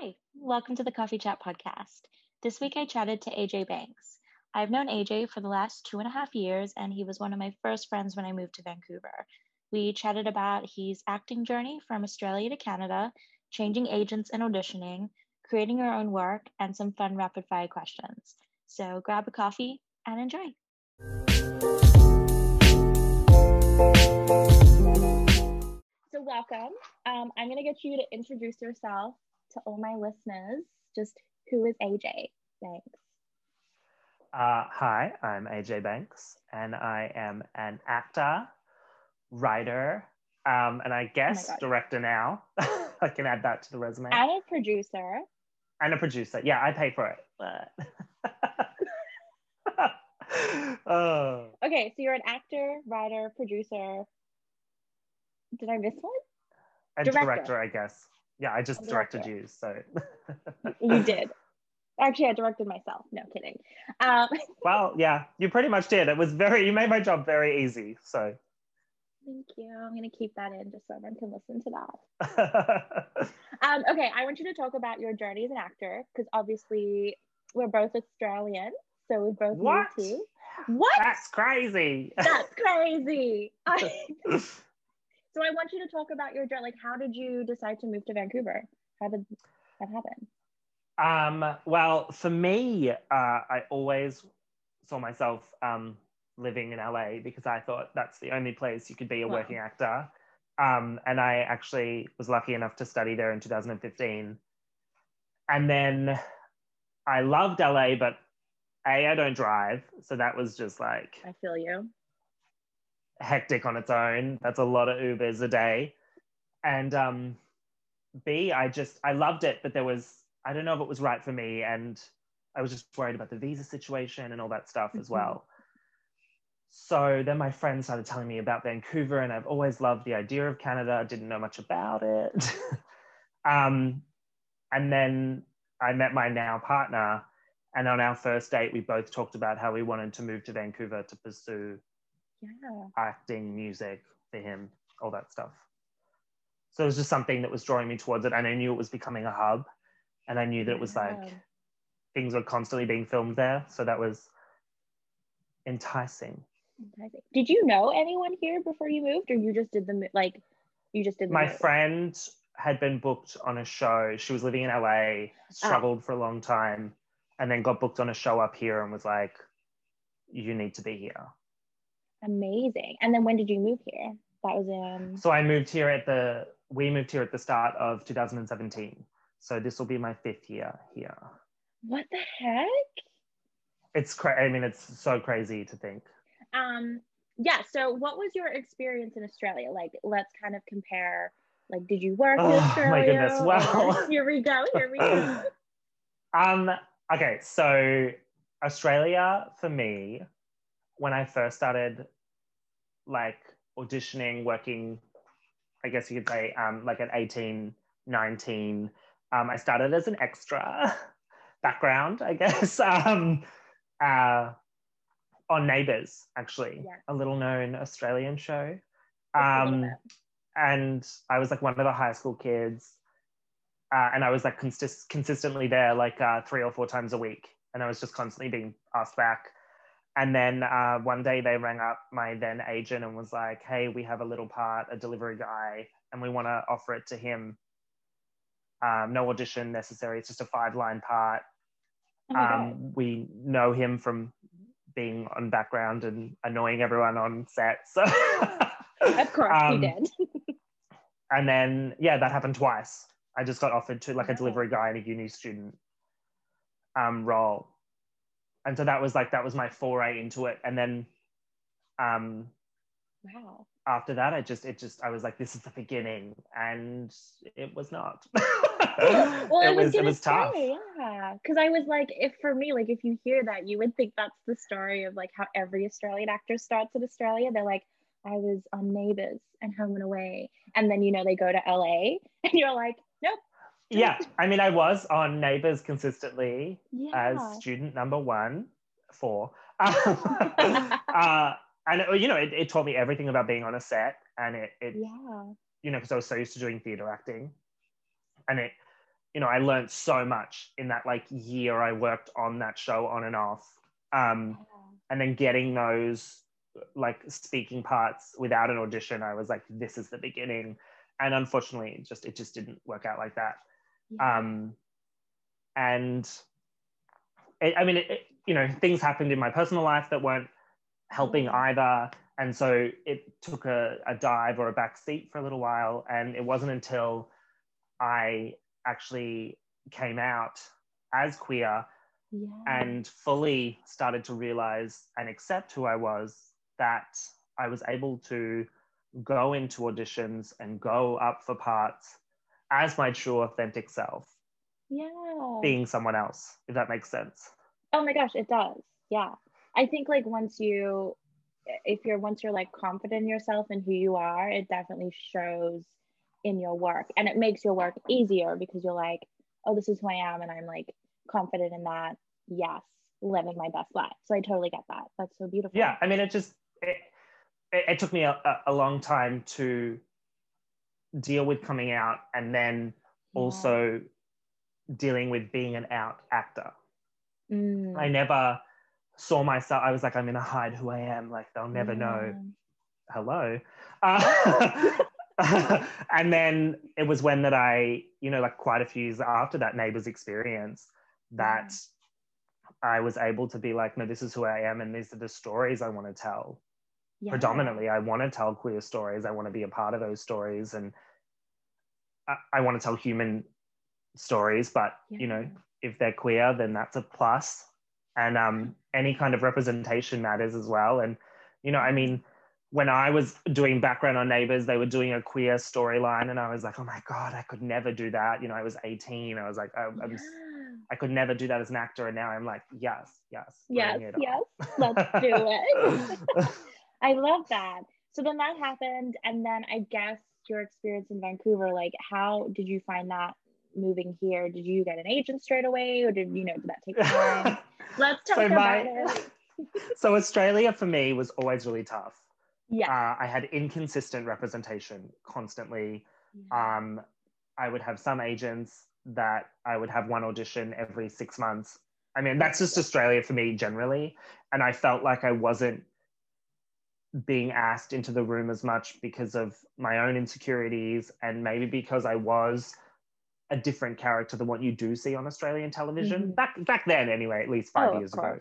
Hi, welcome to the Coffee Chat podcast. This week I chatted to AJ Banks. I've known AJ for the last two and a half years, and he was one of my first friends when I moved to Vancouver. We chatted about his acting journey from Australia to Canada, changing agents and auditioning, creating your own work, and some fun rapid fire questions. So grab a coffee and enjoy. So, welcome. Um, I'm going to get you to introduce yourself to all my listeners. Just who is AJ Banks? Uh, hi, I'm AJ Banks, and I am an actor, writer, um, and I Oh guess director now. I can add that to the resume. And a producer. And a producer. Yeah, I pay for it. But oh, Okay, so you're an actor, writer, producer. Did I miss one? and Director. director, I guess. Yeah, I just directed you. So, You did. Actually, I directed myself. No kidding. Um, well, yeah, you pretty much did. It was very. You made my job very easy. So. thank you. I'm going to keep that in just so everyone can listen to that. Um, okay, I want you to talk about your journey as an actor because obviously we're both Australian, so we both What? What? That's crazy. That's crazy. I, so I want you to talk about your journey. Like, how did you decide to move to Vancouver? How did that happen? Um, well, for me, uh, I always saw myself um, living in LA because I thought that's the only place you could be a Wow. working actor. Um, and I actually was lucky enough to study there in 2015. And then I loved LA, but A, I don't drive. So that was just like I feel you. Hectic on its own. That's a lot of Ubers a day. And um, B, I just, I loved it, but there was, I don't know if it was right for me. And I was just worried about the visa situation and all that stuff as Mhm. well. So then my friends started telling me about Vancouver, and I've always loved the idea of Canada. I didn't know much about it. um, and then I met my now partner, and on our first date, we both talked about how we wanted to move to Vancouver to pursue Yeah. acting, music for him, all that stuff. So it was just something that was drawing me towards it. And I knew it was becoming a hub. And I knew that it was like things were constantly being filmed there. So that was enticing. Did you know anyone here before you moved, or you just did the like? You just did the My move? friend had been booked on a show. She was living in LA, ah. struggled for a long time, and then got booked on a show up here and was like, you need to be here. Amazing. And then when did you move here? That was in. So I moved here at the, we moved here at the start of 2017. So this will be my fifth year here. What the heck? It's cra- I mean, it's so crazy to think. Um. Yeah. So, what was your experience in Australia? Like, let's kind of compare. Like, did you work in Oh, my goodness. Well- here we go. Here we go. Um, okay, so Australia for me, when I first started like auditioning, working, I guess you could say, um, like at 18, 19, um, I started as an extra background, I guess, um, uh, on Neighbours, actually, Yeah. a little known Australian show. Just a little Um, and I was like one of the high school kids, uh, and I was like consist- consistently there like uh, three or four times a week, and I was just constantly being asked back. And then uh, one day they rang up my then agent and was like, "Hey, we have a little part, a delivery guy, and we want to offer it to him. Um, no audition necessary. It's just a five-line part. Oh. Um, we know him from being on background and annoying everyone on set. So, Of course, you um, did. and then yeah that happened twice i just got offered to like a delivery guy and a uni student um role and so that was like that was my foray into it and then um wow. after that i just it just i was like this is the beginning and it was not well, it was, it was tough yeah, because I was like, if for me, like, if you hear that, you would think that's the story of like how every Australian actor starts in Australia. They're like, I was on Neighbours and Home and Away, and then you know they go to LA, and you're like, nope. Yeah i mean i was on Neighbours consistently Yeah. as student number one four uh, and it, you know it, it taught me everything about being on a set and it, it yeah. you know because i was so used to doing theater acting and it you know, I learned so much in that like year I worked on that show on and off. Um, and then getting those like speaking parts without an audition, I was like, this is the beginning. And unfortunately, it just it just didn't work out like that. Yeah. Um, and it, I mean, it, it, you know, things happened in my personal life that weren't helping either. And so it took a, a dive or a back seat for a little while. And it wasn't until I actually came out as queer yeah. and fully started to realize and accept who I was that I was able to go into auditions and go up for parts as my true authentic self. Yeah. Being someone else, if that makes sense. Oh my gosh, it does. Yeah. I think like once you if you're once you're like confident in yourself and who you are, it definitely shows in your work and it makes your work easier because you're like, oh, this is who I am and I'm like confident in that. Yes, living my best life. So I totally get that. That's so beautiful. Yeah, I mean, it just it, it, it took me a, a, long time to deal with coming out and then yeah. also dealing with being an out actor. Mm. I never saw myself. I was like, I'm gonna hide who I am. Like they'll never yeah. know. Hello. Uh, and then it was when that I, you know, like quite a few years after that Neighbours experience, that I was able to be like, no, this is who I am, and these are the stories I want to tell. Yeah. Predominantly, I want to tell queer stories. I want to be a part of those stories, and I, I want to tell human stories. But yeah. you know, if they're queer, then that's a plus. And um, any kind of representation matters as well. And you know, I mean, when I was doing background on Neighbours, they were doing a queer storyline, and I was like, oh my god, I could never do that. You know, I was 18. I was like, I, yeah. I could never do that as an actor, and now I'm like, yes, yes, yes, yes, let's do it. I love that. So then that happened, and then I guess your experience in Vancouver, like, how did you find that moving here? Did you get an agent straight away, or did you know did that take time? let's talk so about my, it. so Australia for me was always really tough yeah. Uh, I had inconsistent representation constantly. Yeah. Um, I would have some agents that I would have one audition every six months. I mean, that's just Australia for me generally. And I felt like I wasn't being asked into the room as much because of my own insecurities and maybe because I was a different character than what you do see on Australian television mm-hmm. back back then anyway at least 5 oh, years ago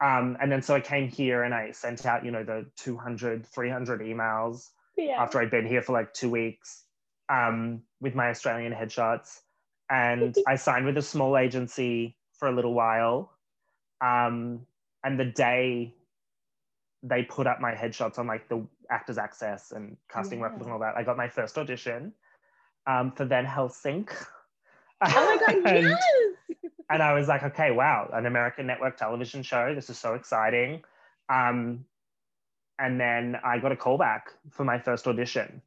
um, and then so I came here and I sent out, you know, the 200, 300 emails yeah. after I'd been here for like two weeks um, with my Australian headshots. And I signed with a small agency for a little while. Um, and the day they put up my headshots on like the Actors Access and Casting yeah. Records and all that, I got my first audition um, for Van Helsing. Oh my God, and, yes! and I was like, okay, wow, an American network television show. This is so exciting. Um, and then I got a call back for my first audition,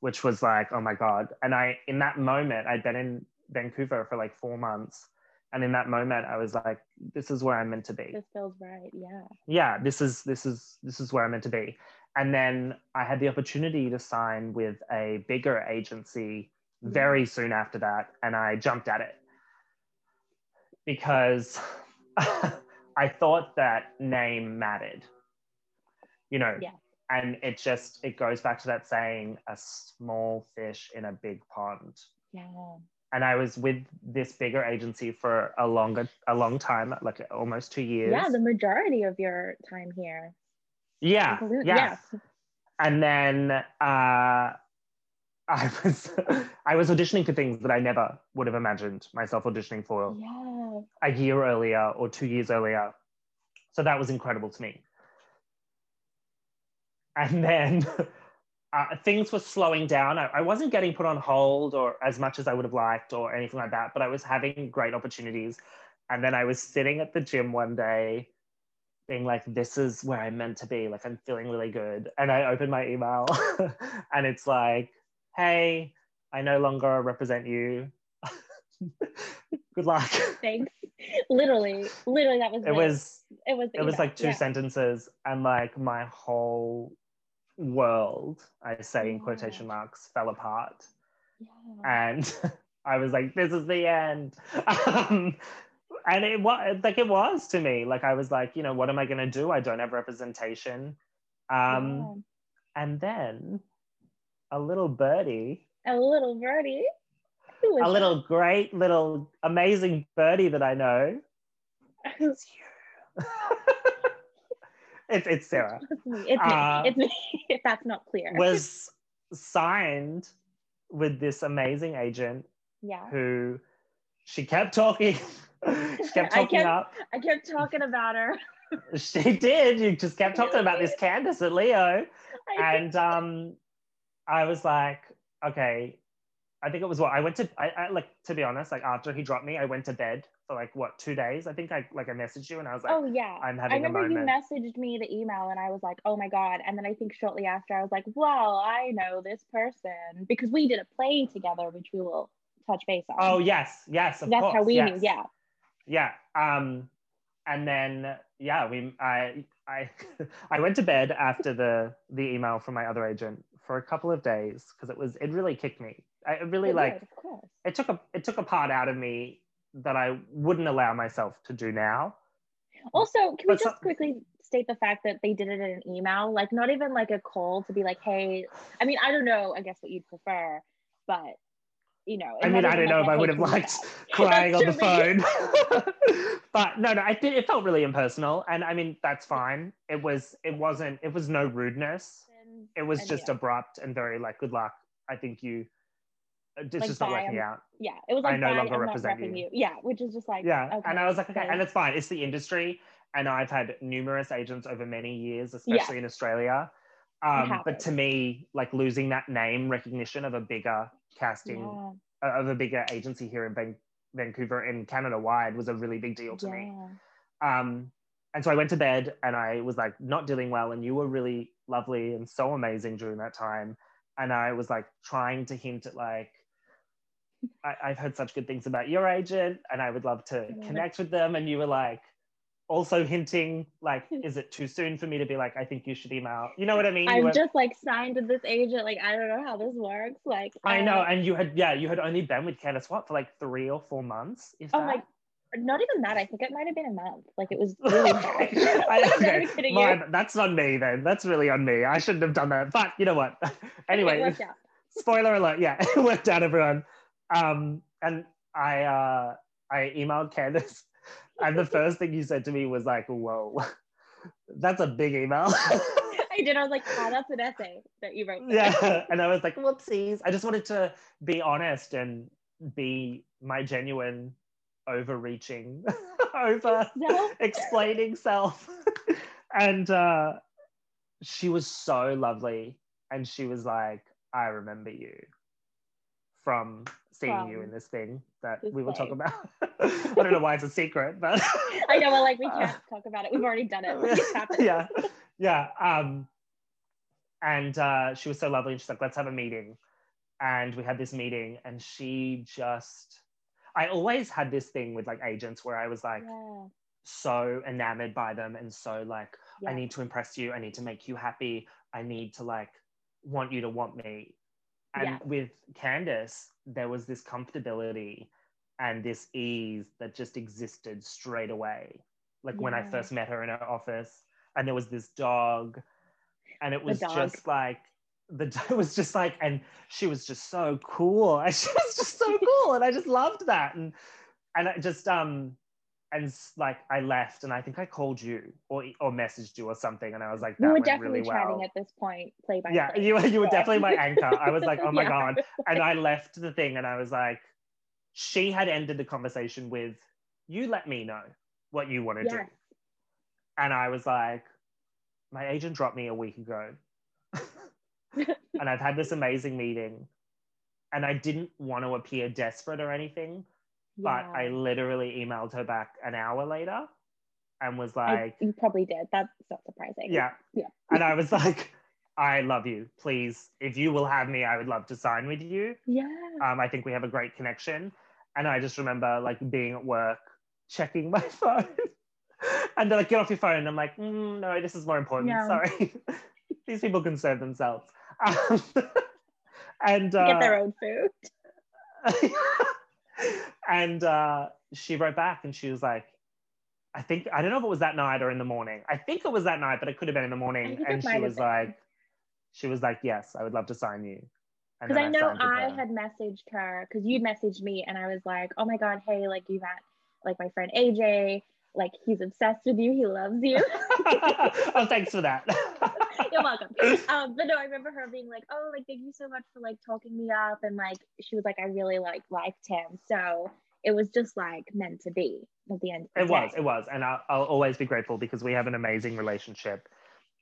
which was like, oh my God. And I, in that moment, I'd been in Vancouver for like four months. And in that moment, I was like, this is where I'm meant to be. This feels right. Yeah. Yeah. This is, this is, this is where I'm meant to be. And then I had the opportunity to sign with a bigger agency mm-hmm. very soon after that. And I jumped at it because I thought that name mattered, you know. Yeah. And it just it goes back to that saying, a small fish in a big pond. Yeah. And I was with this bigger agency for a longer, a long time, like almost two years. Yeah, the majority of your time here. Yeah, yeah. And then uh, I was I was auditioning for things that I never would have imagined myself auditioning for yeah. a year earlier or two years earlier. So that was incredible to me. And then uh, things were slowing down. I, I, wasn't getting put on hold or as much as I would have liked or anything like that, but I was having great opportunities. And then I was sitting at the gym one day being like, this is where I'm meant to be. Like, I'm feeling really good. And I opened my email and it's like, hey, I no longer represent you. Good luck. Thanks. Literally, literally, that was it. Was it was it was like two yeah. sentences, and like my whole world, I say in quotation marks, fell apart. Yeah. And I was like, this is the end. Um, and it was like it was to me. Like I was like, you know, what am I gonna do? I don't have representation. Um, yeah. and then a little birdie. A little birdie. A little that? great little amazing birdie that I know. It's you. it's, it's Sarah. It's me. It's uh, me. It's me. If that's not clear. Was signed with this amazing agent. Yeah. Who she kept talking. she kept talking I kept, up. I kept talking about her. she did. You just kept talking about this Candace at Leo. I and um I was like, okay, I think it was what I went to. I, I, like to be honest, like after he dropped me, I went to bed for like what two days. I think I like I messaged you and I was like, oh yeah, I'm having. I remember you messaged me the email and I was like, oh my god. And then I think shortly after I was like, well, I know this person because we did a play together, which we will touch base on. Oh yes, yes, that's course, how we yes. knew. Yeah. Yeah. Um, and then yeah, we I I I went to bed after the the email from my other agent for a couple of days because it was it really kicked me. I really it like did, it took a it took a part out of me that I wouldn't allow myself to do now. Also, can we just so- quickly state the fact that they did it in an email, like not even like a call to be like, hey, I mean, I don't know, I guess what you'd prefer, but you know. I mean, I don't know if I would have liked crying on the phone. but no, no, I did. It felt really impersonal, and I mean, that's fine. It was. It wasn't. It was no rudeness. It was just yeah. abrupt and very like, good luck. I think you. It's like, just not working I'm, out. Yeah, it was like, I no longer represent you. you. Yeah, which is just like. Yeah, okay, and I was like, okay, and it's fine. It's the industry, and I've had numerous agents over many years, especially yeah. in Australia. Um, but to me, like losing that name recognition of a bigger casting yeah. uh, of a bigger agency here in Van- Vancouver and Canada wide was a really big deal to yeah. me. Um, and so I went to bed and I was like not doing well, and you were really lovely and so amazing during that time. And I was like trying to hint at like I, have heard such good things about your agent, and I would love to connect with them. And you were like, also hinting like is it too soon for me to be like i think you should email you know what i mean? I'm were, just like signed with this agent. Like i don't know how this works. Like i know. Uh, and you had yeah you had only been with candace what for like three or four months oh that? like not even that. I think it might have been a month. Like it was really I, okay. My, that's on me then. That's really on me. I shouldn't have done that. But you know what? Anyway spoiler alert. Yeah it worked out everyone um and i uh i emailed candace and the first thing you said to me was like, "Whoa, that's a big email." I did. I was like, "Oh, that's an essay that you wrote." Yeah, and I was like, "Whoopsies!" I just wanted to be honest and be my genuine, overreaching, over explaining self. and uh, she was so lovely, and she was like, "I remember you from seeing you in this thing that we will talk about. I don't know why it's a secret, but I know, well, like we can't uh, talk about it. We've already done it. Like, yeah, yeah. Um, and uh, she was so lovely. And she's like, "Let's have a meeting." And we had this meeting, and she just. I always had this thing with like agents where I was like yeah. so enamored by them and so like yeah. I need to impress you. I need to make you happy. I need to like want you to want me. And yeah. with Candace, there was this comfortability and this ease that just existed straight away. Like yeah. when I first met her in her office, and there was this dog, and it was just like the it was just like, and she was just so cool. And she was just so cool, and I just loved that. And and I just um and like I left, and I think I called you or or messaged you or something, and I was like, that we were definitely really chatting well. at this point, play by yeah, play. you you were definitely my anchor. I was like, oh my yeah. god, and I left the thing, and I was like, she had ended the conversation with, you let me know what you want to yes. do, and I was like, my agent dropped me a week ago, and I've had this amazing meeting, and I didn't want to appear desperate or anything but I literally emailed her back an hour later and was like, I, "You probably did. That's not surprising." Yeah, yeah. and I was like, "I love you. Please, if you will have me, I would love to sign with you." Yeah. Um, I think we have a great connection, and I just remember like being at work, checking my phone, and they're like, "Get off your phone." And I'm like, mm, "No, this is more important. No. Sorry, these people can serve themselves." Um, and uh, get their own food. And uh, she wrote back and she was like, I think I don't know if it was that night or in the morning. I think it was that night, but it could have been in the morning. And she was like, she was like, yes, I would love to sign you. Because I know I had messaged her because you'd messaged me and I was like, oh my God, hey, like you met like my friend AJ, like he's obsessed with you, he loves you. oh, thanks for that. You're welcome. Um, but no, I remember her being like, oh, like thank you so much for like talking me up. And like she was like, I really like liked him. So it was just like meant to be at the end. The it day. was, it was. And I'll, I'll, always be grateful because we have an amazing relationship.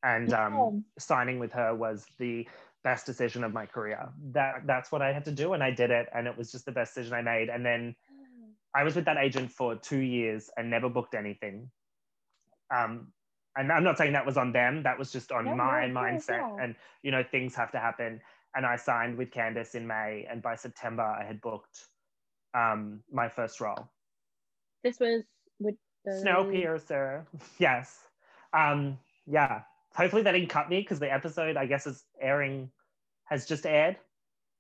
And um, signing with her was the best decision of my career. That that's what I had to do, and I did it, and it was just the best decision I made. And then I was with that agent for two years and never booked anything. Um, and I'm not saying that was on them. That was just on my mindset. And you know, things have to happen. And I signed with Candice in May, and by September, I had booked um, my first role. This was with the Snowpiercer. yes. Um, yeah. Hopefully, they didn't cut me because the episode, I guess, is airing, has just aired.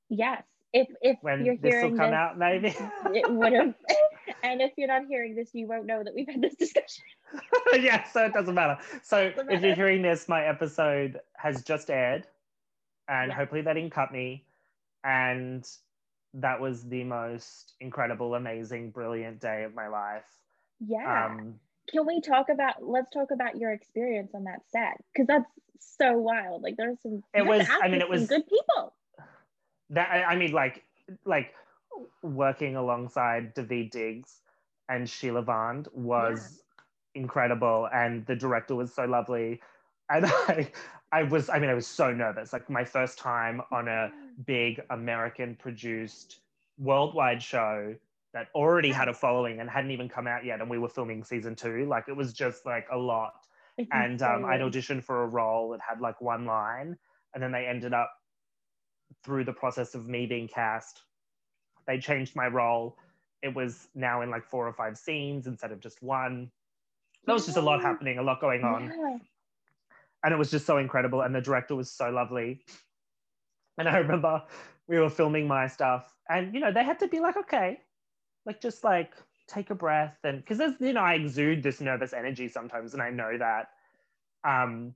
Yes. If if when you're this hearing will come this, out, maybe it would have. and if you're not hearing this, you won't know that we've had this discussion. yeah, so it doesn't matter. So doesn't if you're hearing this, my episode has just aired, and yeah. hopefully they didn't cut me. And that was the most incredible, amazing, brilliant day of my life. Yeah. Um, Can we talk about? Let's talk about your experience on that set because that's so wild. Like there's some. It was. I mean, it was good people that I, I mean, like like working alongside Daveed Diggs and Sheila Vand was. Incredible, and the director was so lovely, and I I was I mean I was so nervous, like my first time on a big American produced worldwide show that already had a following and hadn't even come out yet and we were filming season two. Like it was just like a lot. And um, i'd auditioned for a role that had like one line and then they ended up through the process of me being cast, they changed my role. It was now in like four or five scenes instead of just one. There was just a lot happening, a lot going on. Yeah. And it was just so incredible. And the director was so lovely. And I remember we were filming my stuff, and you know, they had to be like, okay, like just like take a breath. And because there's, you know, I exude this nervous energy sometimes, and I know that. Um,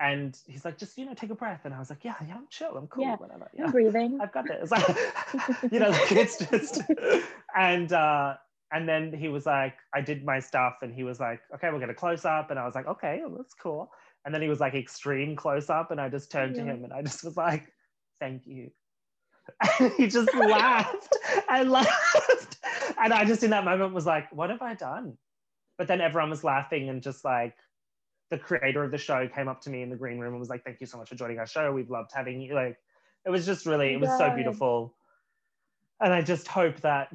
and he's like, just you know, take a breath. And I was like, yeah, yeah, I'm chill, I'm cool, yeah. whatever. Yeah, I'm breathing. I've got this. you know, like it's just, and uh, and then he was like, I did my stuff, and he was like, okay, we're gonna close up, and I was like, okay, well, that's cool. And then he was like extreme close up, and I just turned yeah. to him, and I just was like, thank you. And he just laughed and laughed, and I just in that moment was like, what have I done? But then everyone was laughing and just like the creator of the show came up to me in the green room and was like, "Thank you so much for joining our show. We've loved having you." Like, it was just really, it was so beautiful. And I just hope that,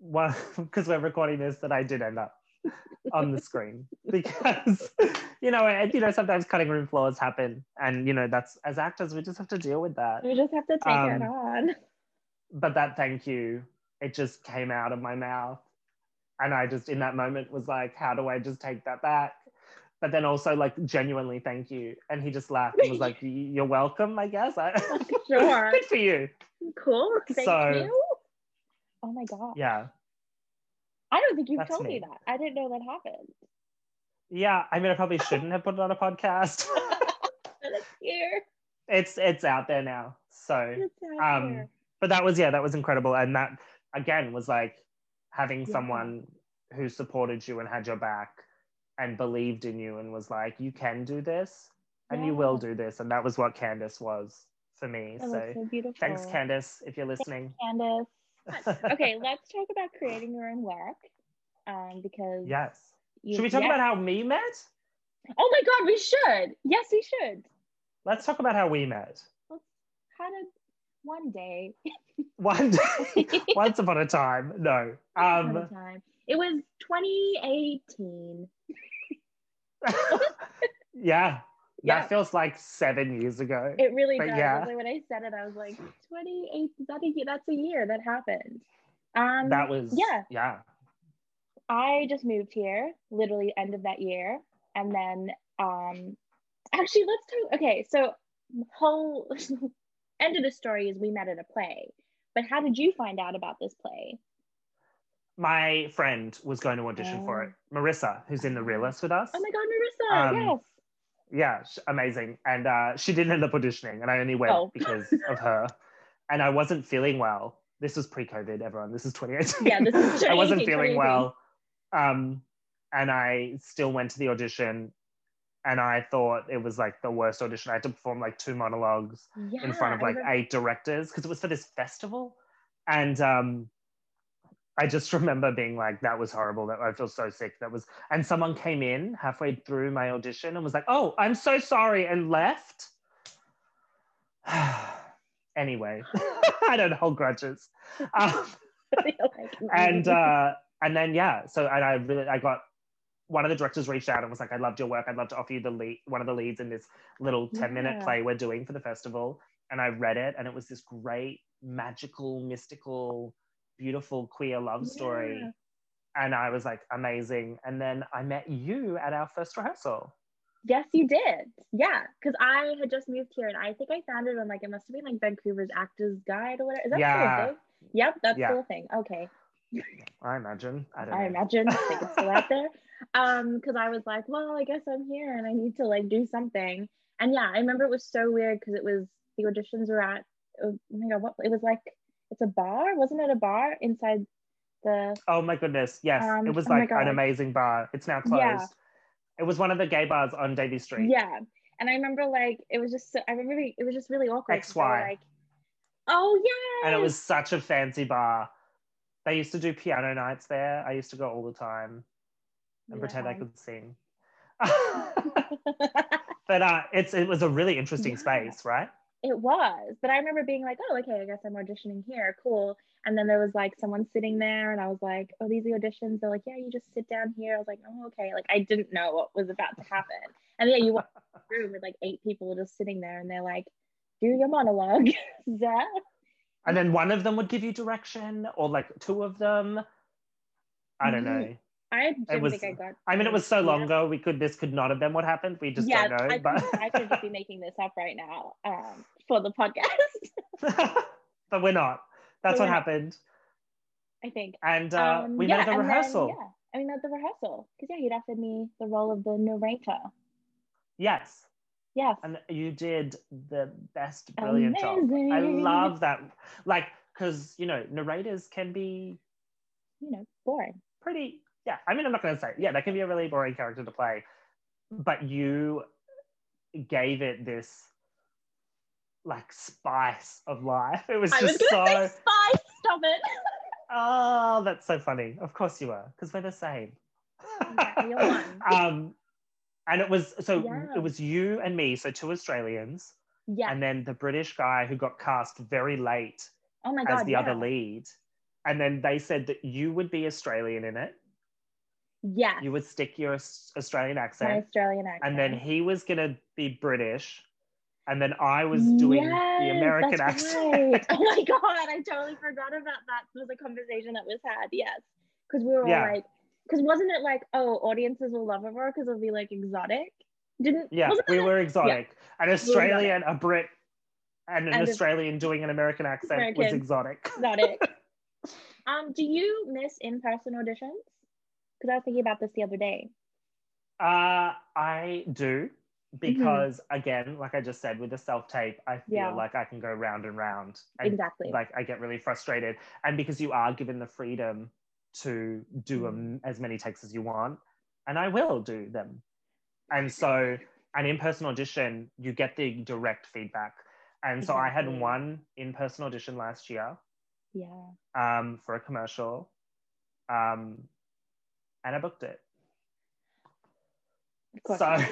well, because we're recording this, that I did end up on the screen because, you know, and, you know, sometimes cutting room floors happen, and you know, that's as actors, we just have to deal with that. We just have to take um, it on. But that thank you, it just came out of my mouth. And I just, in that moment, was like, how do I just take that back? but then also like genuinely thank you. And he just laughed and was like, "You're welcome, I guess." sure. Good for you. Cool. Thank so, you. Oh my god. Yeah. I don't think you've told me. me that. I didn't know that happened. Yeah, I mean, I probably shouldn't have put it on a podcast. but it's here. It's it's out there now. So, um, there. but that was yeah, that was incredible, and that again was like having yeah. someone who supported you and had your back and believed in you and was like, you can do this and yeah. you will do this. And that was what Candice was for me. That so, so beautiful. thanks, Candice, if you're listening. Thanks, Candice. okay, let's talk about creating your own work. Um, because yes. You, should we talk yeah. about how we met? Oh my god, we should. Yes, we should. Let's talk about how we met. How did one day? one day. Once upon a time. No. Um, a time. It was 2018. yeah. Yeah. That feels like seven years ago. It really but does. Yeah. Like when I said it, I was like, 28, that a, that's a year that happened. Um, that was, yeah. Yeah. I just moved here, literally end of that year. And then, um, actually, let's talk. Okay. So, whole end of the story is we met at a play. But how did you find out about this play? My friend was going to audition for it. Marissa, who's in the realist with us. Oh my god, Marissa! Um, yes. Yeah, sh- amazing. And uh, she didn't end up auditioning, and I only went Oh. because of her. And I wasn't feeling well. This was pre-COVID, everyone. This is 2018. Yeah, this is I wasn't feeling well, um, and I still went to the audition. And I thought it was like the worst audition. I had to perform like two monologues Yeah, in front of like eight directors because it was for this festival. And um, I just remember being like, that was horrible. That I feel so sick. That was, and someone came in halfway through my audition and was like, oh, I'm so sorry, and left. anyway, I don't hold grudges. Um, and uh, and then yeah, so and I really I got one of the directors reached out and was like, I loved your work. I'd love to offer you the lead, one of the leads in this little 10 minute Yeah. play we're doing for the festival. And I read it and it was this great, magical, mystical, beautiful queer love story. Yeah. And I was like, amazing. And then I met you at our first rehearsal. Yes, you did. Yeah, because I had just moved here, and I think I found it on like it must have been like Vancouver's Actors Guide or whatever. Is that still Yeah. a thing? Yep, that's Yeah. still a thing. Okay, I imagine. I don't I know. imagine. I think it's still out there. Um, because I was like, well, I guess I'm here, and I need to like do something. And yeah, I remember it was so weird because it was the auditions were at. Oh my god, what it was like? It's a bar, wasn't it? A bar inside the. Oh my goodness. Yes. Um, it was oh like an amazing bar. It's now closed. Yeah. It was one of the gay bars on Davie Street. Yeah, and I remember like it was just. so- I remember it was just really awkward. XY. Like, oh yeah. and it was such a fancy bar. They used to do piano nights there. I used to go all the time and pretend I could sing. but uh, it's it was a really interesting Yeah. space, right? It was, but I remember being like, "Oh, okay, I guess I'm auditioning here. Cool." And then there was like someone sitting there, and I was like, "Oh, these are auditions." They're like, "Yeah, you just sit down here." I was like, "Oh, okay." Like I didn't know what was about to happen, and yeah, you walk room with like eight people just sitting there, and they're like, "Do your monologue, Zach." And then one of them would give you direction, or like two of them. I don't Mhm. know. I didn't was- think I got. I mean, it was so long Yeah. ago. We could this could not have been what happened. We just yeah, don't know. I, but I could just be making this up right now um, for the podcast. but we're not. That's what not. happened. I think. And uh, Um, we yeah, met at the and then, rehearsal. yeah, I mean at the rehearsal because yeah, you'd offered me the role of the narrator. Yes. Yes. and you did the best brilliant job i love that like because you know narrators can be you know, boring. pretty yeah i mean i'm not going to say yeah that can be a really boring character to play but you gave it this like spice of life it was I was just so spy. Stop it. oh that's so funny of course you are because we're the same Yeah, um and it was so Yeah. it was you and me so two australians yeah. and then the British guy who got cast very late oh my god. as the yeah. other lead. And then they said that you would be Australian in it. Yeah. You would stick your Aus- Australian My accent. Australian accent. And then he was going to be British. And then I was doing the American accent. right. oh my god, I totally forgot about that. It was a conversation that was had. Yes, because we were Yeah. all like, because wasn't it like, oh, audiences will love it more because it'll be like exotic? Didn't? yeah, we were exotic. An Australian, a Brit, and an And a- Australian doing an American accent was exotic. exotic. um, do you miss in-person auditions? Because I was thinking about this the other day. Uh, I do because again, like I just said, with the self tape, I feel Yeah. like I can go round and round. And Exactly. like I get really frustrated, and because you are given the freedom to do Mm. um, as many takes as you want, and I will do them. And so, an in-person audition, you get the direct feedback. And so, I had one in-person audition last year yeah. um, for a commercial, um, and I booked it. So.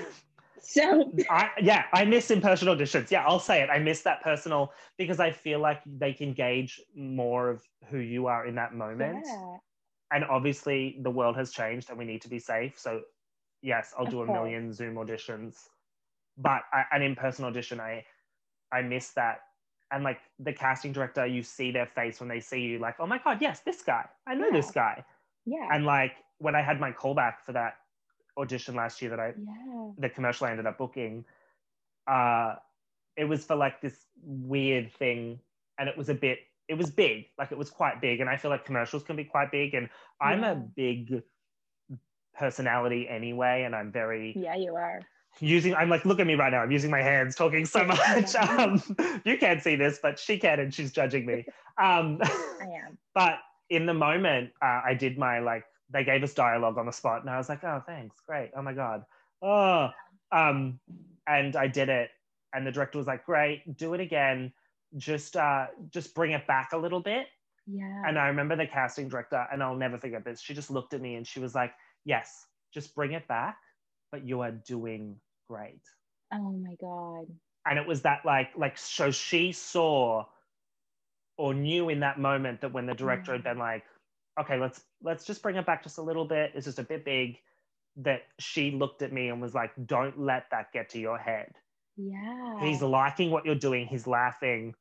So I yeah, I miss in-person auditions. Yeah, I'll say it. I miss that personal because I feel like they can gauge more of who you are in that moment. yeah. And obviously the world has changed and we need to be safe. So yes, I'll Of do a course. million Zoom auditions. But I, an in-person audition, I I miss that. And like the casting director, you see their face when they see you, like, oh my god, yes, this guy. I know this guy. Yeah. And like when I had my callback for that audition last year that I yeah. the commercial I ended up booking, uh, it was for like this weird thing, and it was a bit it was big, like it was quite big, and I feel like commercials can be quite big, and I'm Yeah. a big personality anyway, and I'm very Yeah, you are. using i'm like look at me right now i'm using my hands talking so much um you can't see this but she can and she's judging me um I am. but in the moment uh, i did my like they gave us dialogue on the spot and i was like oh thanks great oh my god oh um and i did it and the director was like great do it again just uh just bring it back a little bit Yeah. and i remember the casting director and i'll never forget this she just looked at me and she was like yes just bring it back but you are doing great oh my god. and it was that like like so she saw or knew in that moment that when the mm-hmm. director had been like okay let's let's just bring it back just a little bit. It's just a bit big that she looked at me and was like don't let that get to your head. Yeah. he's liking what you're doing. He's laughing.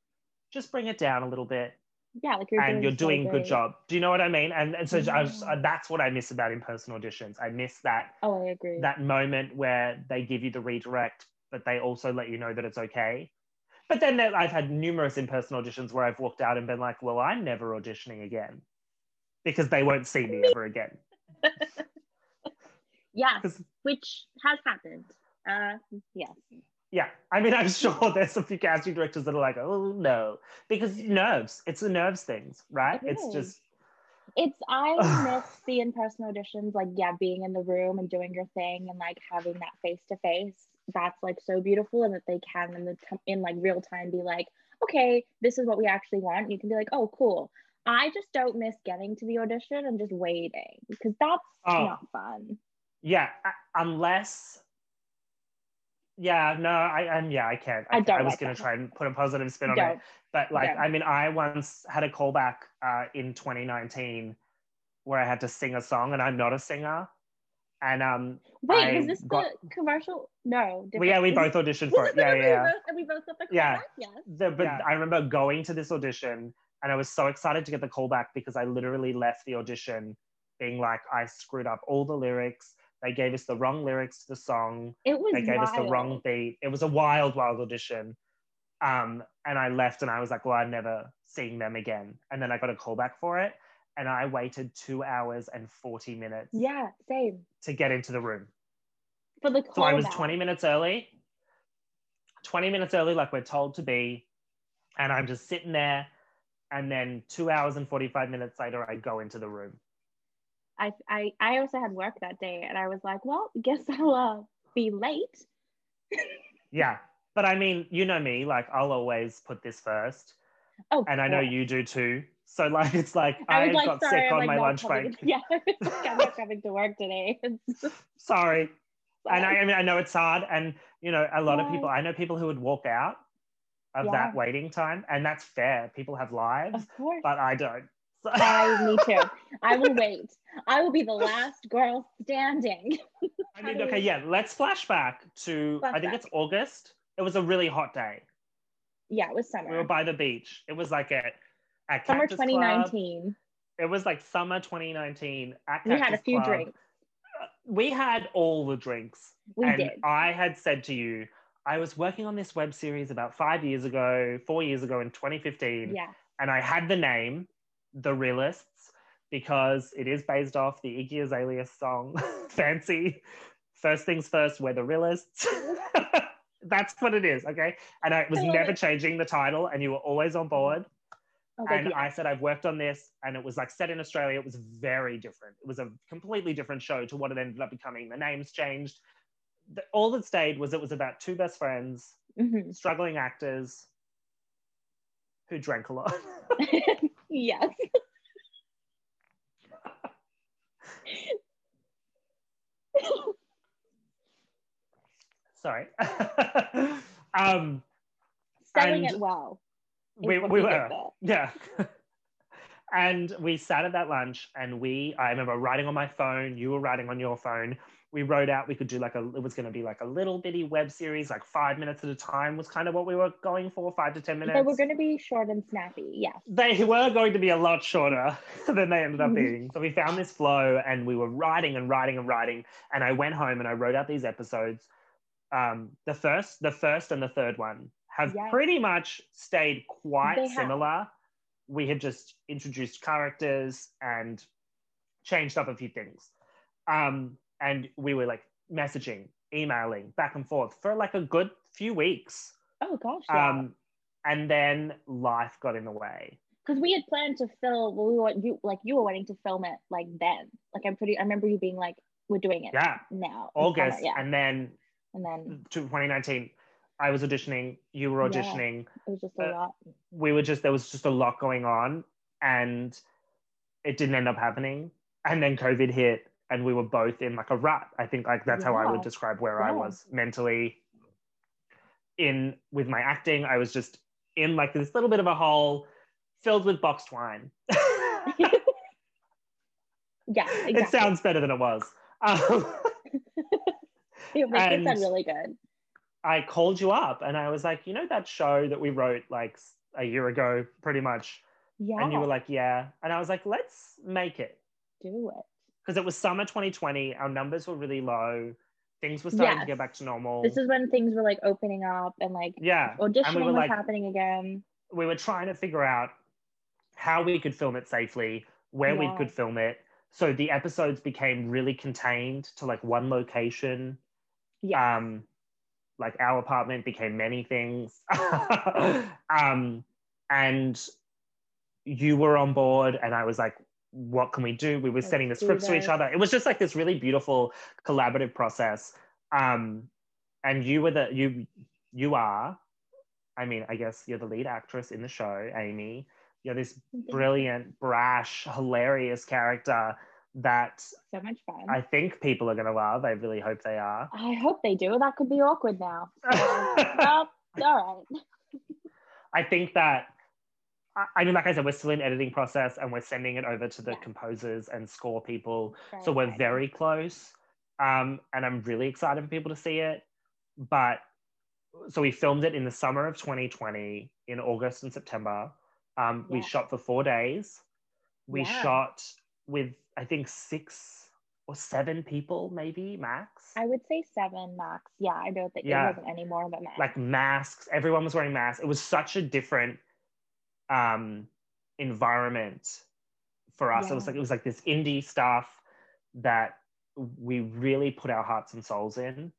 Just bring it down a little bit. Yeah, like you're and doing you're doing a good job. Do you know what i mean? And, and so I was, Yeah. that's what i miss about in-person auditions. I miss that Oh, I agree. that moment where they give you the redirect, but they also let you know that it's okay. But then there, I've had numerous in-person auditions where I've walked out and been like, "Well, I'm never auditioning again," because they won't see me ever again. yes, which has happened. Uh, yes. yeah, I mean, I'm sure there's a few casting directors that are like, "Oh no," because nerves. It's the nerves things, right? It it's is. just It's I miss the in-person auditions, like yeah, being in the room and doing your thing and like having that face to face. That's like so beautiful, and that they can in the t- in like real time be like, okay, this is what we actually want. You can be like, oh, cool. I just don't miss getting to the audition and just waiting because that's Oh. not fun. yeah, unless. Yeah, no, I um, yeah, I can't. I don't I was like gonna that. try and put a positive spin on it. Don't. But like, Yeah. I mean, I once had a callback uh, in 2019 where I had to sing a song, and I'm not a singer. And um, Wait, I was this got- the commercial? No. well, yeah, we both auditioned for it. Yeah, yeah, yeah. both- and we both got the Yeah. callback? Yes. The, but Yeah. I remember going to this audition, and I was so excited to get the callback because I literally left the audition being like, I screwed up all the lyrics. They gave us the wrong lyrics to the song. It was they gave us the wrong beat. It was a wild, wild audition. Um, and I left and I was like, well, I'm never seeing them again. And then I got a call back for it. And I waited two hours and 40 minutes Yeah, same. to get into the room. For the So I was callback. 20 minutes early, 20 minutes early, like we're told to be. And I'm just sitting there. And then two hours and 45 minutes later, I go into the room. I, I I also had work that day, and I was like, well, guess I'll uh, be late. Yeah. But I mean, you know me, like I'll always put this first. Oh, And I know you do too. So like it's like I I, like, got sorry, sick I'm on like my lunch coming. break. Yeah, I'm not coming to work today. Sorry. And I, I mean I know it's hard. And you know, a lot of people I know people who would walk out of Yeah. that waiting time, and that's fair. People have lives, of course. but I don't. So- I, me too. I will wait. I will be the last girl standing. I mean, okay, yeah, let's flashback to I think it's August. It was a really hot day. Yeah, it was summer. We were by the beach. It was like at at Summer Cactus Club. 2019. It was like summer 2019 at We had a few Club. drinks. Uh, we had all the drinks. We and did. I had said to you, I was working on this web series about five years ago, four years ago in 2015, Yeah. and I had the name, The Realists, because it is based off the Iggy Azalea song, Fancy. First things first, we're the realists. That's what it is, okay? And I was never changing the title, and you were always on board. Was like, And yeah. I said, I've worked on this, and it was like set in Australia. It was very different. It was a completely different show to what it ended up becoming. The names changed. The, all that stayed was it was about two best friends, Mhm. struggling actors who drank a lot. yes. Sorry. um, Selling And it well. Is we, we were, yeah. and we sat at that lunch, and we, I remember writing on my phone. You were writing on your phone. We wrote out we could do like a, it was going to be like a little bitty web series, like five minutes at a time was kind of what we were going for, five to 10 minutes. They were going to be short and snappy. yeah they were going to be a lot shorter than they ended up Mhm. being. So we found this flow and we were writing and writing and writing. And I went home and I wrote out these episodes. Um, the first, the first and the third one have Yeah. pretty much stayed quite They have. similar. we had just introduced characters and changed up a few things. Um, and we were like messaging, emailing back and forth for like a good few weeks. Oh gosh. Yeah. Um, and then life got in the way. Because we had planned to film, well, we were you like you were wanting to film it like then. Like I'm pretty. I remember you being like, "We're doing it Yeah, now." August, summer, yeah, and then and then to 2019, I was auditioning, you were Yeah. auditioning. it was just a Uh, lot. We were just there was just a lot going on, and it didn't end up happening. And then COVID hit, and we were both in like a rut. I think like that's how I would describe where I was mentally. In with my acting, I was just in like this little bit of a hole filled with boxed wine. Yeah, exactly. It sounds better than it was. Um, It it sound really good. I called you up and I was like, you know, that show that we wrote like a year ago, pretty much. Yeah, And you were like, yeah. And I was like, let's make it. do it. Because it was summer 2020. Our numbers were really low. Things were starting to get back to normal. This is when things were like opening up and like yeah. auditioning we were was like, happening again. we were trying to figure out how we could film it safely, where we could film it. So the episodes became really contained to like one location. Yeah, um like our apartment became many things. Um and you were on board and i was like what can we do? We were Let's sending the scripts to each other. It was just like this really beautiful collaborative process. Um and you were the you you are i mean i guess you're the lead actress in the show amy. You're this brilliant brash hilarious character that so much fun. i think people are going to love i really hope they are I hope they do. That could be awkward now. well, all right. I think that I- mean, like I said, we're still in editing process and we're sending it over to the Yeah. composers and score people. Very So we're very close. Um, and I'm really excited for people to see it. But so we filmed it in the summer of 2020 in August and September. Um, We shot for four days. We Yeah. shot with, I think, six or seven people, maybe max. I would say seven max. Yeah, I don't think Yeah. it wasn't any more than max. like masks. Everyone was wearing masks. It was such a different um environment for us. It was like it was like this indie stuff that we really put our hearts and souls in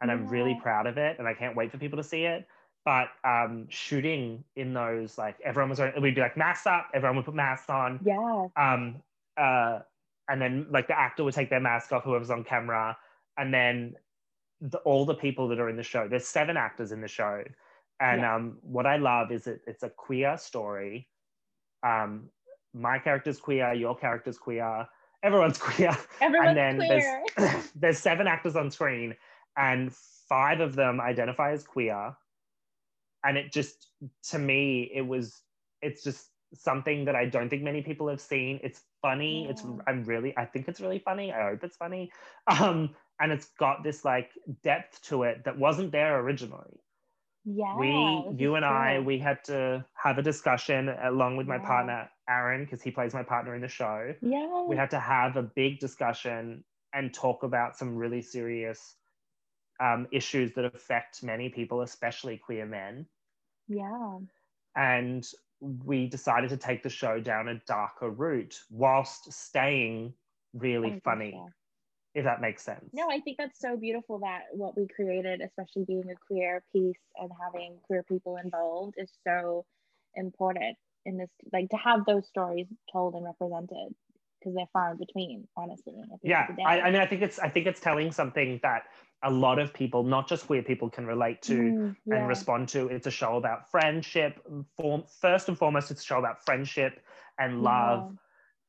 and i'm really proud of it and i can't wait for people to see it. But um shooting in those like everyone was wearing we'd be like masks up. Everyone would put masks on. Yeah, um uh and then like the actor would take their mask off whoever's on camera and then the, all the people that are in the show there's seven actors in the show. And Yeah. um what i love is that it's a queer story. Um my character's queer your character's queer everyone's queer. Everyone's and then queer. there's there's seven actors on screen and five of them identify as queer. And it just to me it was it's just something that i don't think many people have seen. It's funny. It's i'm really i think it's really funny. I hope it's funny. Um and it's got this like depth to it that wasn't there originally. Yeah, we you and i we had to have a discussion along with my Yeah. partner aaron because he plays my partner in the show. Yeah, we had to have a big discussion and talk about some really serious um, issues that affect many people, especially queer men. yeah, And we decided to take the show down a darker route whilst staying really gosh, funny, yeah. if that makes sense. No, I think that's so beautiful that what we created, especially being a queer piece and having queer people involved, is so important in this. Like to have those stories told and represented because they're far in between, honestly. at the end yeah, I. I mean, I think it's I think it's telling something that a lot of people, not just queer people, can relate to. Mm, yeah. and respond to. It's a show about friendship. First and foremost, it's a show about friendship and love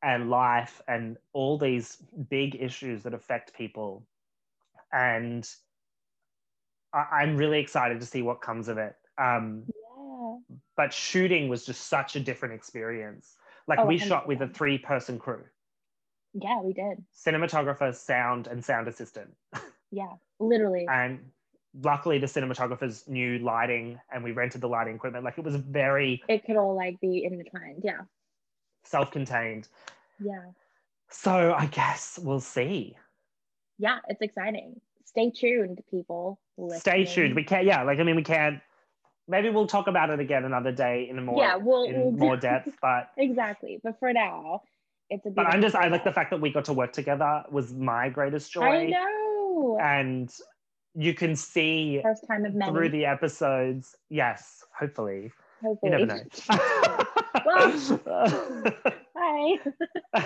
and life and all these big issues that affect people. And I, I'm really excited to see what comes of it. Um, Yeah. but shooting was just such a different experience. Like Oh, we shot with a three person crew Yeah, we did. cinematographer, sound, and sound assistant. Yeah, literally. and luckily the cinematographers knew lighting and we rented the lighting equipment like it was very it could all like be intertwined. Yeah. self-contained Yeah. so i guess we'll see Yeah, it's exciting. Stay tuned, people. stay tuned we can't yeah like i mean we can't maybe we'll talk about it again another day in a more Yeah, we'll- in we'll more depth. But exactly. But for now, it's a but I'm just I like the fact that we got to work together was my greatest joy. I know. And you can see First time of many. through the episodes. Yes, hopefully. hopefully. You never know. Hi. uh,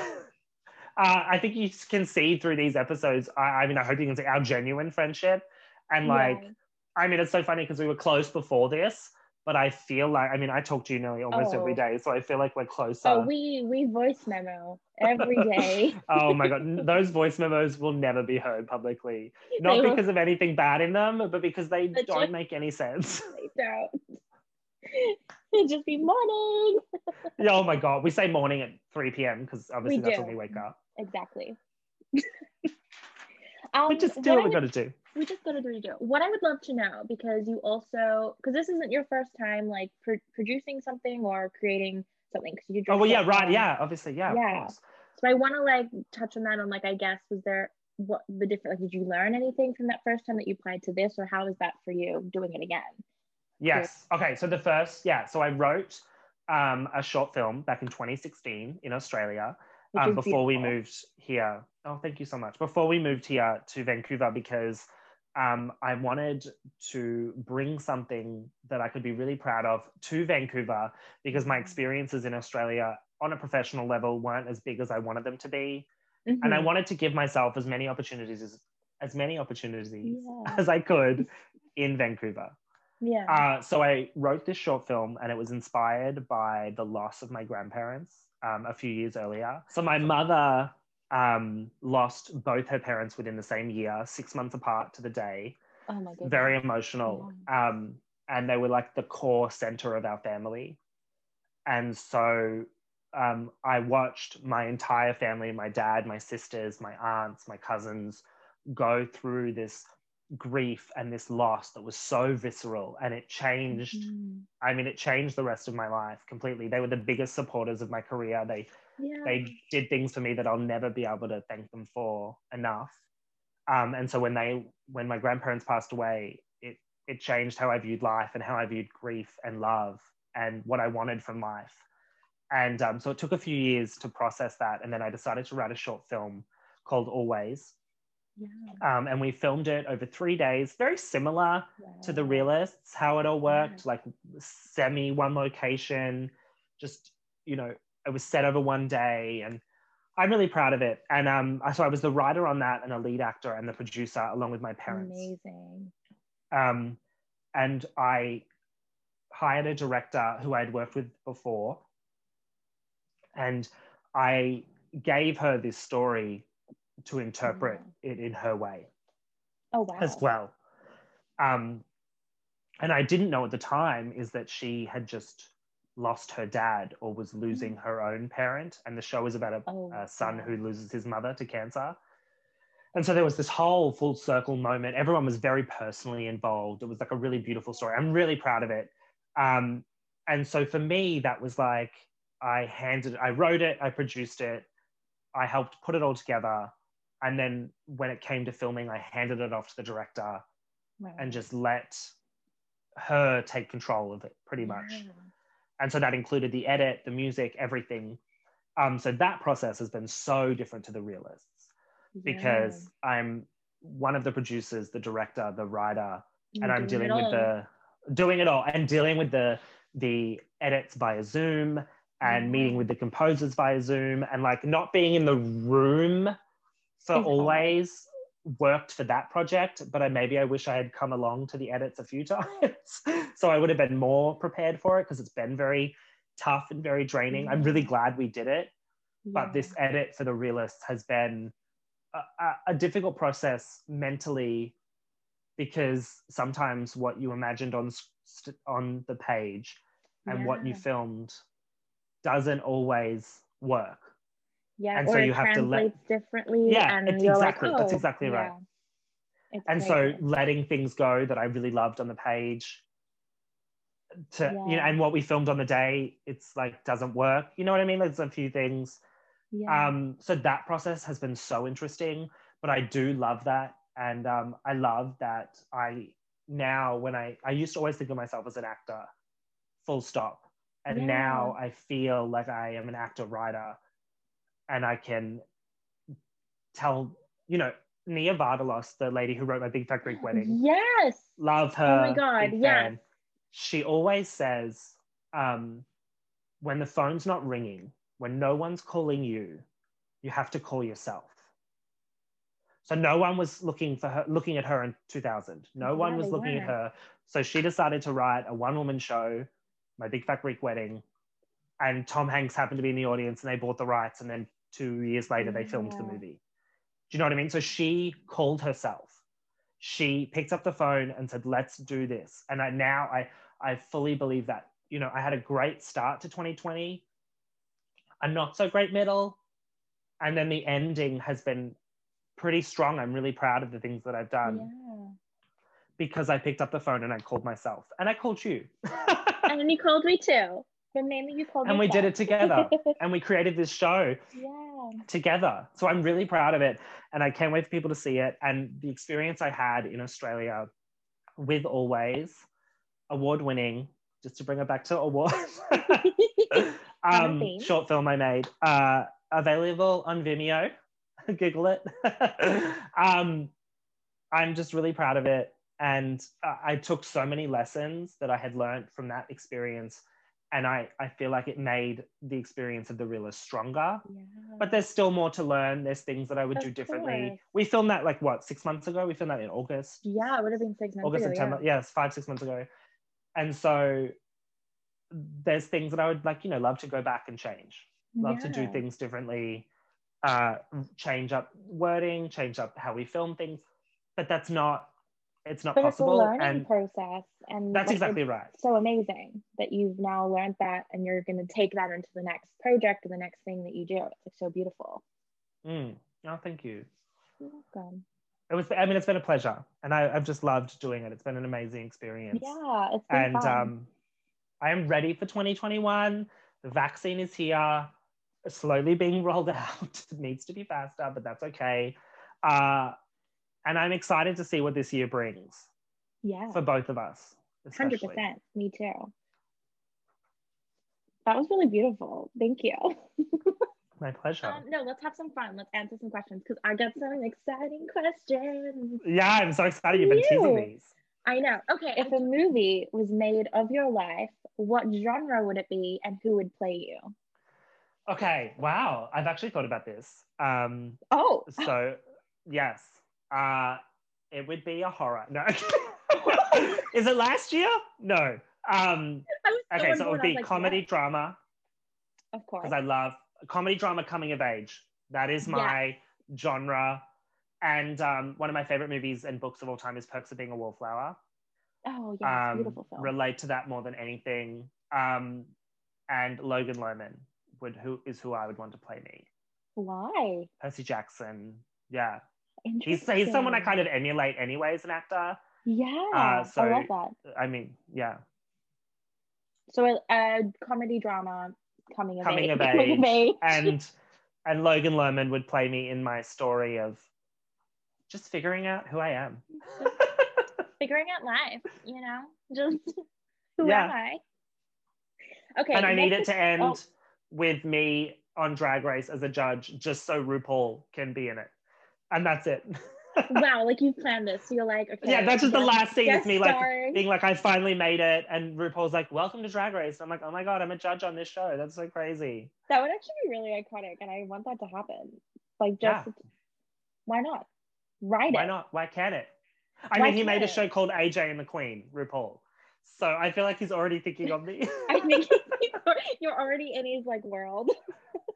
I think you can see through these episodes. I, I mean, I hope you can see our genuine friendship. And like, Yeah. I mean, it's so funny because we were close before this, but I feel like, I mean, I talk to you nearly almost every Oh. day. So I feel like we're closer. Oh, we we voice memo every day. oh my God. Those voice memos will never be heard publicly. Not They will- because of anything bad in them, but because they But don't just- make any sense. They don't. It'd just be morning. oh my God. We say morning at 3 p.m. because obviously We that's do. when we wake up. Exactly. um, We just do what I we got to do. We just gotta do do. What I would love to know, because you also, because this isn't your first time like pro- producing something or creating something, because you. Oh, well, yeah, right. Yeah, obviously. Yeah, Yeah. So I want to like touch on that. On like, I guess, was there what the different? Like, did you learn anything from that first time that you applied to this, or how is that for you doing it again? Yes. Okay. So the first, yeah. So I wrote um, a short film back in 2016 in Australia um, before we moved here. Oh, thank you so much. Before we moved here to Vancouver, because um, I wanted to bring something that I could be really proud of to Vancouver because my Mhm. experiences in Australia on a professional level weren't as big as I wanted them to be. And I Mhm. wanted to give myself as many opportunities as, as many opportunities Yeah. as I could in Vancouver. yeah. Uh, so I wrote this short film, and it was inspired by the loss of my grandparents um, a few years earlier. So my mother um, lost both her parents within the same year, six months apart to the day. oh my goodness. Very emotional, um, and they were like the core center of our family. And so um, I watched my entire family, my dad, my sisters, my aunts, my cousins, go through this grief and this loss that was so visceral and it changed Mhm. i mean it changed the rest of my life completely. They were the biggest supporters of my career. They Yeah. they did things for me that i'll never be able to thank them for enough. Um, and so when they when my grandparents passed away it it changed how i viewed life and how i viewed grief and love and what i wanted from life. And um, so it took a few years to process that and then i decided to write a short film called always yeah. um, and we filmed it over three days very similar to the realists how it all worked Yeah. like semi one location just you know it was set over one day and i'm really proud of it and um so i was the writer on that and a lead actor and the producer along with my parents Amazing. um and i hired a director who i'd worked with before and i gave her this story to interpret it in her way Oh wow. as well. Um, and I didn't know at the time is that she had just lost her dad or was losing her own parent. And the show is about a, Oh, a son who loses his mother to cancer. And so there was this whole full circle moment. Everyone was very personally involved. It was like a really beautiful story. I'm really proud of it. Um, and so for me, that was like I handed, I wrote it, I produced it, I helped put it all together. And then when it came to filming, I handed it off to the director Right. and just let her take control of it pretty much. Yeah. And so that included the edit, the music, everything. Um, so that process has been so different to the realists because I'm one of the producers, the director, the writer, Yeah. and I'm dealing it with the doing it all and dealing with the the edits via Zoom and meeting with the composers via Zoom and like not being in the room hard. always worked for that project, but I maybe I wish I had come along to the edits a few times. so I would have been more prepared for it because it's been very tough and very draining. I'm really mm-hmm. glad we did it but this edit for the realists has been a, a, a difficult process mentally because sometimes what you imagined on on the page and what you filmed doesn't always work yeah, and so it you have to let- differently. Yeah, and exactly- like, that's oh, exactly right. yeah. And so letting things go that I really loved on the page to you know and what we filmed on the day it's like doesn't work you know what I mean there's a few things yeah. um so that process has been so interesting but i do love that and um i love that i now when I I used to always think of myself as an actor, full stop. And Yeah. now I feel like I am an actor writer and I can tell, you know, Nia Vardalos, the lady who wrote my Big Fat Greek Wedding, Yes. love her. Oh my God, fan. She always says, um, when the phone's not ringing, when no one's calling you, you have to call yourself. So no one was looking for her, looking at her in 2000. No one was looking at her. So she decided to write a one-woman show, My Big Fat Greek Wedding, and Tom Hanks happened to be in the audience, and they bought the rights, and then two years later they filmed the movie. Do you know what I mean? So she called herself. She picked up the phone and said, "Let's do this." And I, now I I fully believe that. You know, I had a great start to 2020, a not so great middle, and then the ending has been pretty strong. I'm really proud of the things that I've done yeah. because I picked up the phone and I called myself and I called you. And then you called me too. But mainly you called and we did it together and we created this show yeah. together. So I'm really proud of it and I can't wait for people to see it. And the experience I had in Australia with Always, award winning, just to bring it back to awards, um, short film I made, uh, available on Vimeo. Google it. um, I'm just really proud of it. And uh, I took so many lessons that I had learned from that experience. And I, I feel like it made the experience of the realist stronger yeah. but there's still more to learn. There's things that I would Of do differently. course. We filmed that like what six months ago. We filmed that in August, yeah, it would have been six months August ago. September. Yeah, it's five six months ago. And so there's things that I would like, you know, love to go back and change. Yeah. Love to do things differently. Uh, change up wording, change up how we film things. But that's not. It's not But it's a learning And process, and that's like, exactly right. so amazing that you've now learned that, and you're going to take that into the next project or the next thing that you do. It's like so beautiful. Mm. Oh, thank you. You're welcome. It was. I mean, it's been a pleasure, and I, I've just loved doing it. It's been an amazing experience. Yeah, it's been and fun. um, I am ready for 2021. The vaccine is here, slowly being rolled out. it needs to be faster, but that's okay. Uh, and I'm excited to see what this year brings yeah, for both of us. 100%. Me too. That was really beautiful. Thank you. My pleasure. Um, no, let's have some fun. Let's answer some questions because I got some exciting questions. yeah, I'm so excited. You've been teasing You. these. I know. Okay, if a movie was made of your life, what genre would it be and who would play you? Okay, wow. I've actually thought about this. Um, Oh, so, yes, uh, it would be a horror. No. is it last year? No. Um, Okay, so it would be like, comedy what? drama Of course. because I love comedy drama coming of age. That is my genre. And um, one of my favorite movies and books of all time is Perks of Being a Wallflower. Oh yeah, Um, beautiful film. relate to that more than anything. Um, and Logan Lerman would who is who I would want to play me. Why? Percy Jackson. Yeah, he's he's someone I kind of emulate anyway as an actor. Yeah, uh, so- I love that. I mean, yeah, So a, a comedy drama coming of coming age. of coming age, of age. and and Logan Lerman would play me in my story of just figuring out who I am. figuring out life, you know, just who Yeah. am I? Okay, and I need it to end oh. with me on Drag Race as a judge, just so RuPaul can be in it, and that's it. wow, like you planned this. So you're like, okay. yeah, that's just the last scene. Guest me like being like, I finally made it, and RuPaul's like, "Welcome to Drag Race." I'm like, "Oh my god, I'm a judge on this show. That's so crazy." That would actually be really iconic, and I want that to happen. Like, Yeah. just why not? Write Why it. not? Why can't it? I Why mean, he made a show called AJ and the Queen, RuPaul. So I feel like he's already thinking of me. I think you're already in his like world.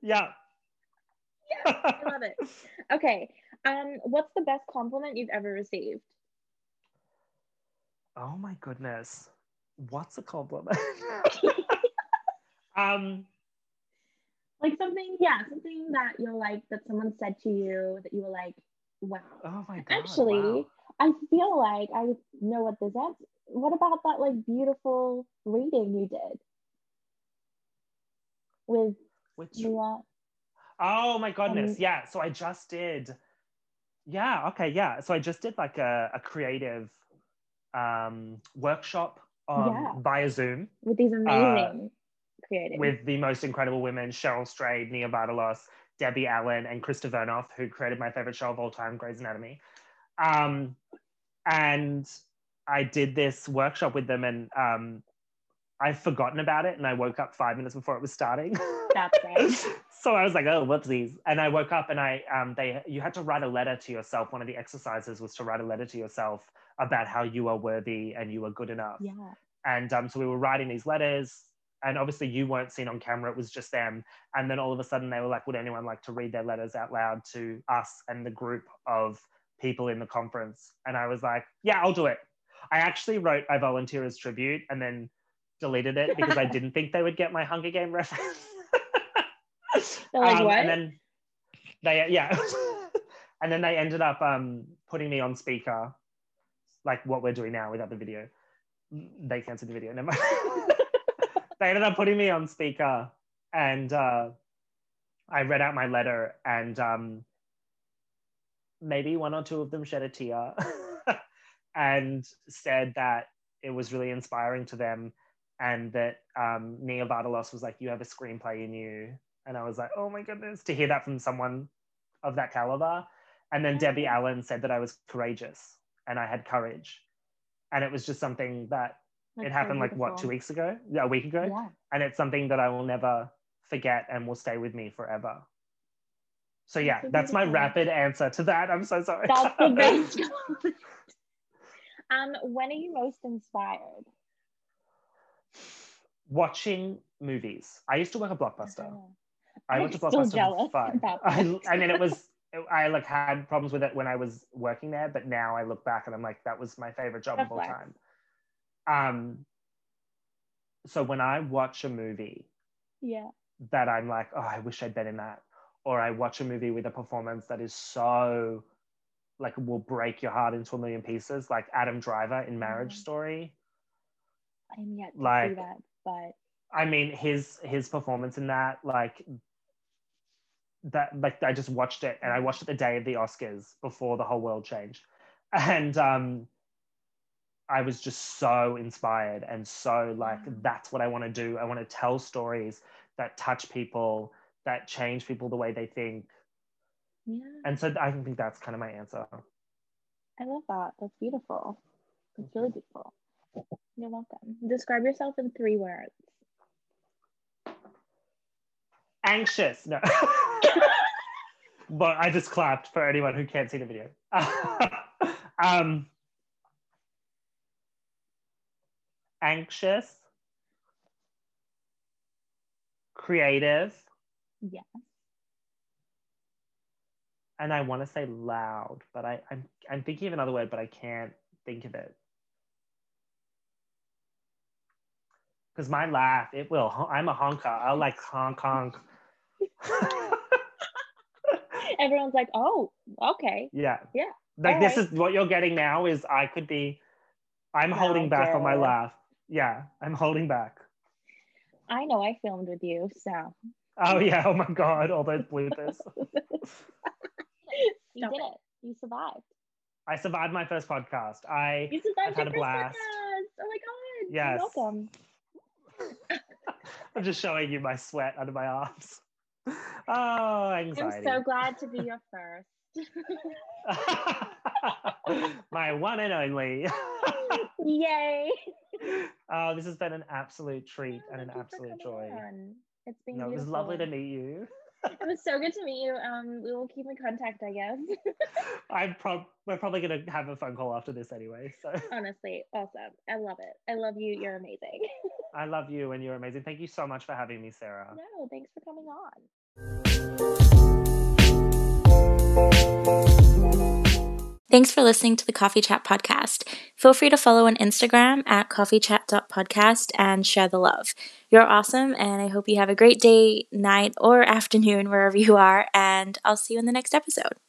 Yeah. yeah. I love it. Okay. Um, what's the best compliment you've ever received? Oh my goodness. What's a compliment? um, Like something, yeah, something that you're like that someone said to you that you were like, wow. oh my god. Actually, wow. I feel like I know what this is. What about that like beautiful reading you did with Which Mia? Oh my goodness. Um, yeah. So I just did. Yeah. Okay. Yeah. So I just did like a, a creative um, workshop um, Yeah. via Zoom With these amazing creatives. Uh, with the most incredible women Cheryl Strayed, Nia Vardalos, Debbie Allen, and Krista Vernoff, who created my favorite show of all time, Grey's Anatomy. Um, and I did this workshop with them, and um, I've forgotten about it. And I woke up five minutes before it was starting. That's great. so I was like, oh, whoopsies. And I woke up and I, um, they, you had to write a letter to yourself. One of the exercises was to write a letter to yourself about how you are worthy and you are good enough. yeah. And um, so we were writing these letters, and obviously you weren't seen on camera; it was just them. And then all of a sudden they were like, "Would anyone like to read their letters out loud to us and the group of people in the conference?" And I was like, "Yeah, I'll do it." I actually wrote "I volunteer as tribute" and then deleted it because I didn't think they would get my Hunger Game reference. Um, what? And then they, yeah. and then they ended up um, putting me on speaker, like what we're doing now without the video. They cancelled the video. Never mind. they ended up putting me on speaker, and uh, I read out my letter, and um, maybe one or two of them shed a tear, and said that it was really inspiring to them, and that um, Nia Vardalos was like, "You have a screenplay in you," and I was like, "Oh my goodness!" To hear that from someone of that caliber, and then Debbie Allen said that I was courageous and I had courage, and it was just something that That's it so happened like what two weeks ago, a week ago, Yeah. and it's something that I will never forget and will stay with me forever. So yeah, so that's my rapid answer to that. I'm so sorry. That's the best. um, when are you most inspired? Watching movies. I used to work at Blockbuster. Oh. I went to Blockbuster for five. about I, mean, it was. I like had problems with it when I was working there, but now I look back and I'm like, that was my favorite job of all time. Um. So when I watch a movie Yeah. that I'm like, oh, I wish I'd been in that, or I watch a movie with a performance that is so, like, will break your heart into a million pieces, like Adam Driver in Marriage Mhm. Story. I am yet to Like- see that, but I mean, his his performance in that, like that, like I just watched it, and I watched it the day of the Oscars before the whole world changed, and um, I was just so inspired and so like that's what I want to do. I want to tell stories that touch people, that change people the way they think, yeah, and so I think that's kind of my answer. I love that. That's beautiful. It's really beautiful. You're welcome. Describe yourself in three words. Anxious, no. but I just clapped for anyone who can't see the video. um, anxious, creative, Yeah. and I want to say loud, but I, I'm I'm thinking of another word, but I can't think of it. Because my laugh, it will. I'm a honker. I'll like honk honk. Everyone's like, oh, okay. yeah. Yeah. Like All this right. is what you're getting now. Is I could be. I'm No, holding back on my laugh. Yeah, I'm holding back. I know I filmed with you, so Oh yeah. Oh my god. All those bloopers. you did it. You survived. I survived my first podcast. I You survived I've had your a first blast. podcast. Oh my god. Yes. You're welcome. I'm just showing you my sweat under my arms. Oh, anxiety. I'm so glad to be your first. my one and only. Yay. oh, this has been an absolute treat oh, and an Thank you for absolute joy. on. It's been No, it was lovely to meet you. It was so good to meet you. Um, we will keep in contact, I guess. I'm prob- we're probably gonna have a phone call after this anyway. So Honestly, awesome. I love it. I love you. You're amazing. I love you and you're amazing. Thank you so much for having me, Sarah. no, thanks for coming on. Thanks for listening to the Coffee Chat podcast. Feel free to follow on Instagram at coffeechat.podcast and share the love. You're awesome, and I hope you have a great day, night, or afternoon wherever you are, and I'll see you in the next episode.